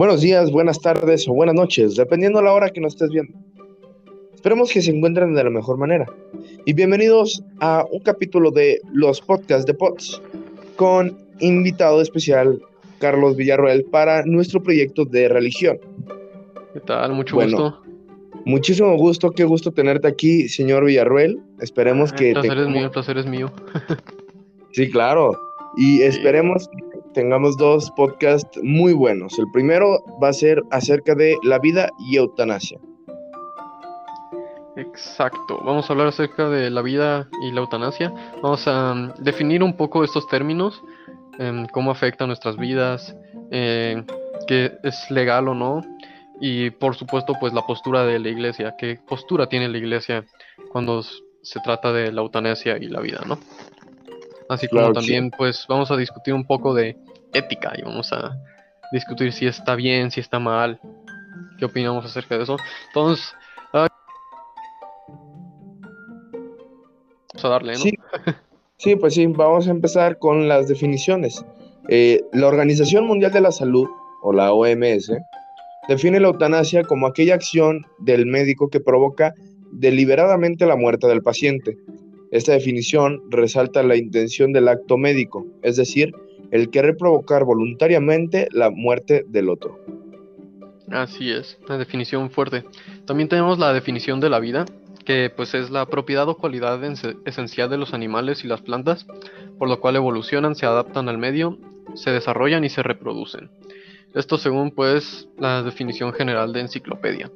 Buenos días, buenas tardes o buenas noches, dependiendo de la hora que nos estés viendo. Esperemos que se encuentren de la mejor manera. Y bienvenidos a un capítulo de los podcasts de POTS con invitado especial Carlos Villarroel para nuestro proyecto de religión. ¿Qué tal? Mucho gusto. Muchísimo gusto, qué gusto tenerte aquí, señor Villarroel. Esperemos ah, que... El placer es mío, el placer es mío. sí, claro. Y esperemos tengamos dos podcasts muy buenos. El primero va a ser acerca de la vida y eutanasia. Exacto, vamos a hablar acerca de la vida y la eutanasia. Vamos a um, definir un poco estos términos, em, cómo afectan nuestras vidas, eh, qué es legal o no, y por supuesto pues la postura de la iglesia, qué postura tiene la iglesia cuando se trata de la eutanasia y la vida, ¿no? Así como también pues vamos a discutir un poco de ética y vamos a discutir si está bien, si está mal, qué opinamos acerca de eso. Entonces, uh, vamos a darle, ¿no? Sí. sí, pues sí, vamos a empezar con las definiciones. Eh, la Organización Mundial de la Salud, o la OMS, define la eutanasia como aquella acción del médico que provoca deliberadamente la muerte del paciente esta definición resalta la intención del acto médico, es decir, el querer provocar voluntariamente la muerte del otro. Así es, una definición fuerte. También tenemos la definición de la vida, que pues es la propiedad o cualidad esencial de los animales y las plantas, por lo cual evolucionan, se adaptan al medio, se desarrollan y se reproducen. Esto según pues la definición general de enciclopedia.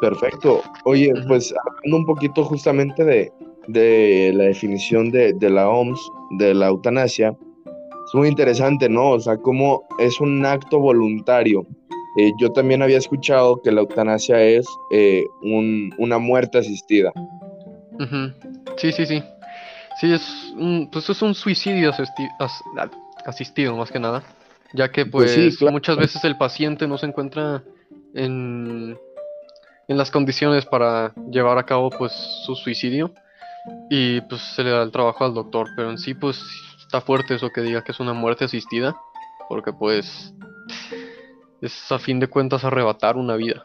Perfecto. Oye, pues hablando un poquito justamente de, la definición de, la OMS, de la eutanasia, es muy interesante, ¿no? O sea, cómo es un acto voluntario. Eh, yo también había escuchado que la eutanasia es eh, una muerte asistida. Sí, sí, sí. Sí, es un, pues es un suicidio asistido, más que nada. Ya que pues, pues muchas veces el paciente no se encuentra en en las condiciones para llevar a cabo pues su suicidio y pues se le da el trabajo al doctor, pero en sí pues está fuerte eso que diga que es una muerte asistida, porque pues es a fin de cuentas arrebatar una vida.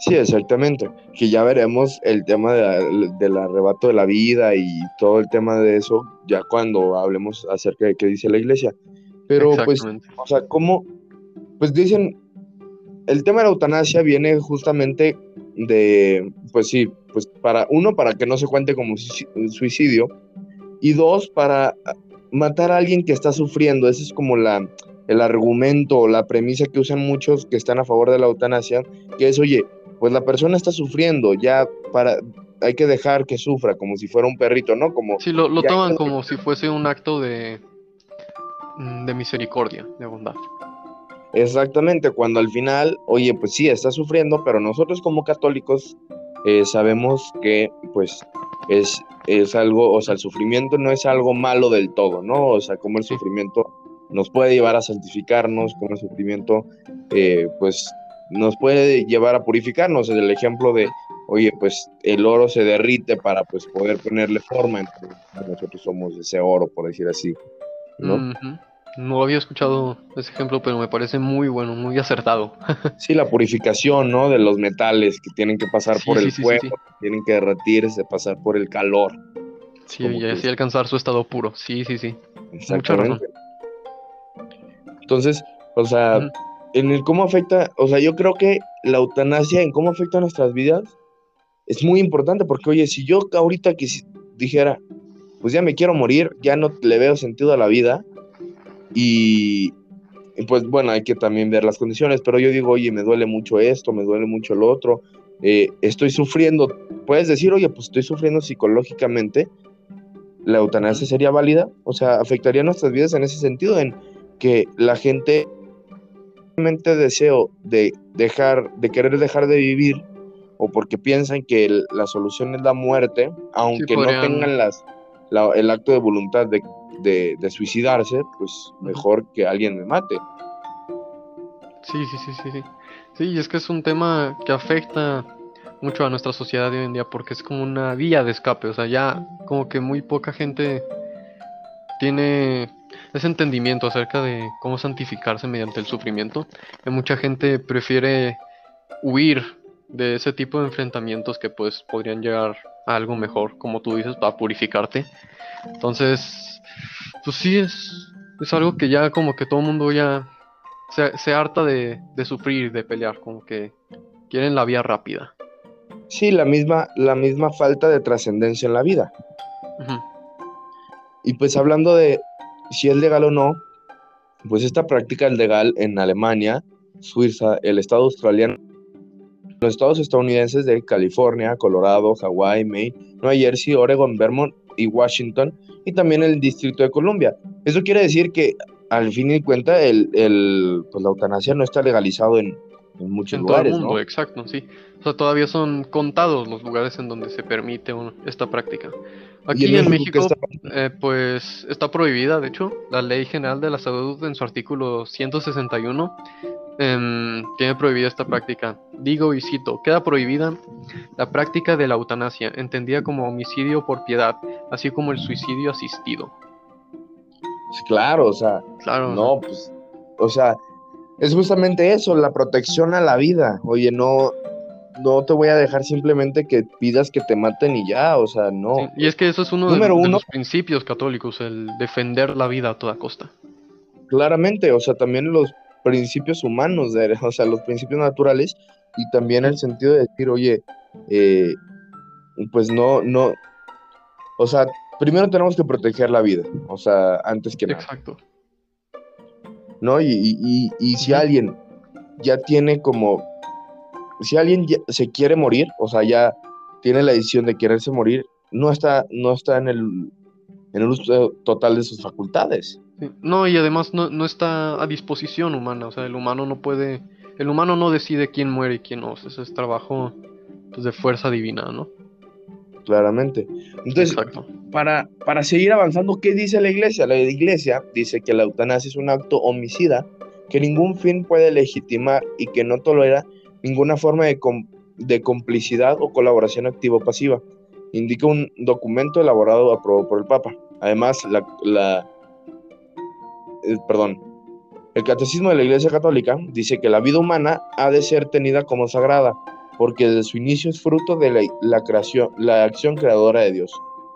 Sí, exactamente, que ya veremos el tema del arrebato de la vida y todo el tema de eso ya cuando hablemos acerca de qué dice la iglesia. Pero pues, o sea, ¿cómo? Pues dicen, el tema de la eutanasia viene justamente de, pues sí, pues para uno, para que no se cuente como suicidio, y dos, para matar a alguien que está sufriendo. Ese es como la, el argumento o la premisa que usan muchos que están a favor de la eutanasia, que es, oye, pues la persona está sufriendo, ya para, hay que dejar que sufra, como si fuera un perrito, ¿no? Como, sí, lo, lo toman como si fuese un acto de, de misericordia, de bondad. Exactamente, cuando al final, oye, pues sí, está sufriendo, pero nosotros como católicos eh, sabemos que pues es, es algo, o sea, el sufrimiento no es algo malo del todo, ¿no? O sea, como el sufrimiento nos puede llevar a santificarnos, como el sufrimiento eh, pues nos puede llevar a purificarnos. Es el ejemplo de, oye, pues el oro se derrite para pues poder ponerle forma, nosotros somos ese oro, por decir así, ¿no? No había escuchado ese ejemplo, pero me parece muy bueno, muy acertado. sí, la purificación, ¿no? De los metales que tienen que pasar por el fuego, tienen que derretirse, pasar por el calor. Sí, y así alcanzar su estado puro. Sí, sí, sí. Mucha razón. Entonces, o sea, en el cómo afecta, o sea, yo creo que la eutanasia en cómo afecta a nuestras vidas es muy importante porque, oye, si yo ahorita que dijera, pues ya me quiero morir, ya no le veo sentido a la vida, y, pues bueno, hay que también ver las condiciones, pero yo digo, oye, me duele mucho esto, me duele mucho lo otro, eh, estoy sufriendo, puedes decir, oye, pues estoy sufriendo psicológicamente, la eutanasia sería válida, o sea, afectaría nuestras vidas en ese sentido, en que la gente realmente deseo de dejar, de querer dejar de vivir, o porque piensan que la solución es la muerte, aunque no tengan las, el acto de voluntad de de, suicidarse, pues mejor que alguien me mate. Sí, sí, sí, sí, sí. Sí, y es que es un tema que afecta mucho a nuestra sociedad de hoy en día porque es como una vía de escape, o sea, ya como que muy poca gente tiene ese entendimiento acerca de cómo santificarse mediante el sufrimiento, que mucha gente prefiere huir de ese tipo de enfrentamientos que pues podrían llegar a algo mejor, como tú dices, para purificarte. Entonces, pues sí, es, es algo que ya como que todo el mundo ya se, harta de, de, sufrir, de pelear, como que quieren la vía rápida. Sí, la misma, la misma falta de trascendencia en la vida. Y pues hablando de si es legal o no, pues esta práctica es legal en Alemania, Suiza, el estado australiano, los estados estadounidenses de California, Colorado, Hawái, Maine, Nueva Jersey, Oregon, Vermont y Washington, y también el Distrito de Columbia. Eso quiere decir que al fin y cuenta el, el pues la eutanasia no está legalizado en, en muchos lugares. Todo el mundo, exacto, sí. O sea, todavía son contados los lugares en donde se permite esta práctica. Aquí en, México, eh, pues está prohibida, de hecho, la Ley General de la Salud en su artículo 161 em, tiene prohibida esta práctica. Digo y cito, queda prohibida la práctica de la eutanasia, entendida como homicidio por piedad, así como el suicidio asistido. Pues claro, o sea, claro, no, pues, o sea, es justamente eso, la protección a la vida. Oye, no, no te voy a dejar simplemente que pidas que te maten y ya, o sea, no. y es que eso es uno, de, los principios católicos, el defender la vida a toda costa. Claramente, o sea, también los principios humanos, o sea, los principios naturales y también el sentido de decir, oye, eh, pues no, no, o sea, primero tenemos que proteger la vida, o sea, antes que nada. Exacto. ¿No? Y, y si alguien ya tiene como si alguien se quiere morir, o sea, ya tiene la decisión de quererse morir, no está, no está en el, en el uso total de sus facultades. No, y además no, está a disposición humana, o sea, el humano no puede, el humano no decide quién muere y quién no, ese es trabajo pues, de fuerza divina, ¿no? Claramente. Entonces, para, para seguir avanzando, ¿qué dice la iglesia? La iglesia dice que la eutanasia es un acto homicida que ningún fin puede legitimar y que no tolera ninguna forma de, de complicidad o colaboración activo-pasiva. Indica un documento elaborado aprobado por el Papa. Además, la, perdón, el Catecismo de la Iglesia Católica dice que la vida humana ha de ser tenida como sagrada, porque desde su inicio es fruto de la, creación, la acción creadora de Dios,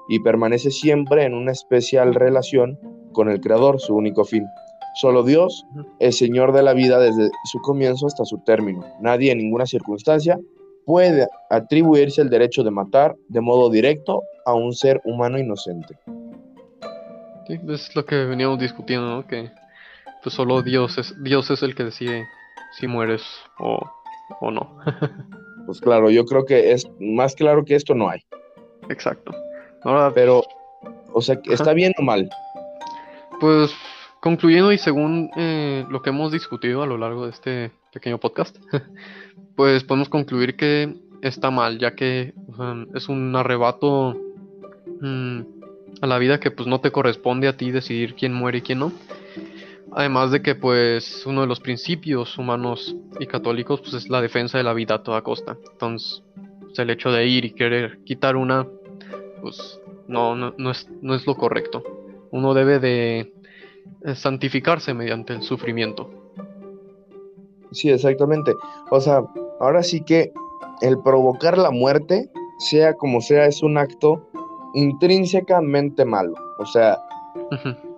y permanece siempre en una especial relación con el Creador, su único fin. Solo Dios es Señor de la vida desde su comienzo hasta su término. Nadie en ninguna circunstancia puede atribuirse el derecho de matar de modo directo a un ser humano inocente. Sí, es lo que veníamos discutiendo, ¿no? Que pues solo Dios es, Dios es el que decide si mueres o, o no. pues claro, yo creo que es más claro que esto no hay. Exacto. Pero, o sea, ¿está bien o mal? Pues Concluyendo y según eh, lo que hemos discutido a lo largo de este pequeño podcast, pues podemos concluir que está mal, ya que es un arrebato mm, a la vida que pues no te corresponde a ti decidir quién muere y quién no. Además de que pues uno de los principios humanos y católicos pues es la defensa de la vida a toda costa. Entonces pues, el hecho de ir y querer quitar una pues no, no, es, no es lo correcto. Uno debe de santificarse mediante el sufrimiento. Sí, exactamente. O sea, ahora sí que el provocar la muerte, sea como sea, es un acto intrínsecamente malo. O sea,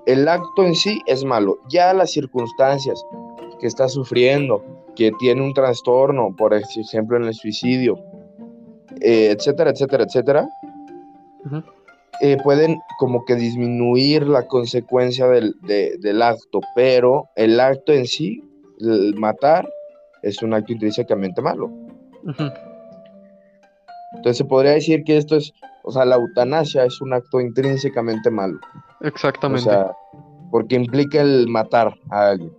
el acto en sí es malo. Ya las circunstancias que está sufriendo, que tiene un trastorno, por ejemplo en el suicidio, eh, etcétera, etcétera, etcétera, eh, pueden como que disminuir la consecuencia del, acto, pero el acto en sí, el matar, es un acto intrínsecamente malo. Entonces se podría decir que esto es, o sea, la eutanasia es un acto intrínsecamente malo. Exactamente. O sea, porque implica el matar a alguien.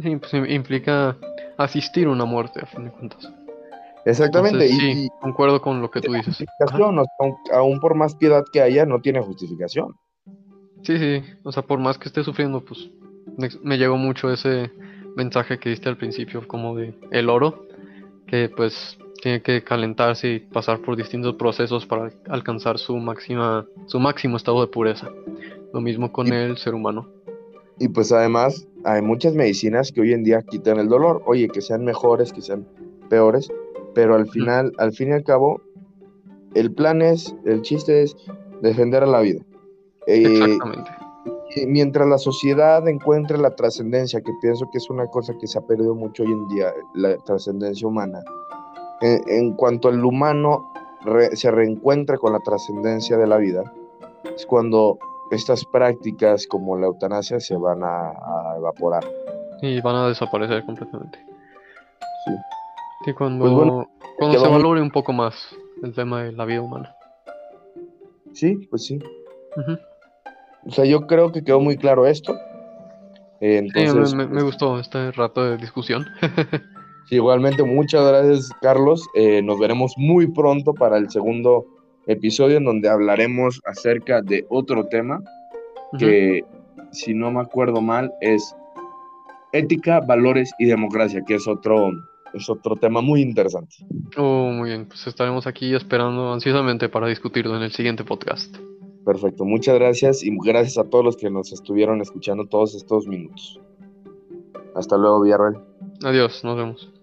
Sí, pues, implica asistir a una muerte, a fin de cuentas. Exactamente. y, concuerdo con lo que tú dices. aún por más piedad que haya, no tiene justificación. Sí, sí. O sea, por más que esté sufriendo, pues me, llegó mucho ese mensaje que diste al principio, como de el oro, que pues tiene que calentarse y pasar por distintos procesos para alcanzar su máxima, su máximo estado de pureza. Lo mismo con el ser humano. Y pues además hay muchas medicinas que hoy en día quitan el dolor. Oye, que sean mejores, que sean peores, pero al final, al fin y al cabo, el plan es, el chiste es defender a la vida. Eh, Exactamente. mientras la sociedad encuentre la trascendencia, que pienso que es una cosa que se ha perdido mucho hoy en día, la trascendencia humana, en, cuanto el humano se reencuentre con la trascendencia de la vida, es cuando estas prácticas como la eutanasia se van a, evaporar. Y van a desaparecer completamente. Sí. Cuando, pues cuando se valore un poco más el tema de la vida humana. Sí, pues sí. O sea, yo creo que quedó muy claro esto. entonces, sí, me, me, gustó este rato de discusión. sí, igualmente, muchas gracias, Carlos. Eh, nos veremos muy pronto para el segundo episodio en donde hablaremos acerca de otro tema que, si no me acuerdo mal, es ética, valores y democracia, que es otro, es otro tema muy interesante. Oh, muy bien, pues estaremos aquí esperando ansiosamente para discutirlo en el siguiente podcast. Perfecto, muchas gracias y gracias a todos los que nos estuvieron escuchando todos estos minutos. Hasta luego, Villarreal. Adiós, nos vemos.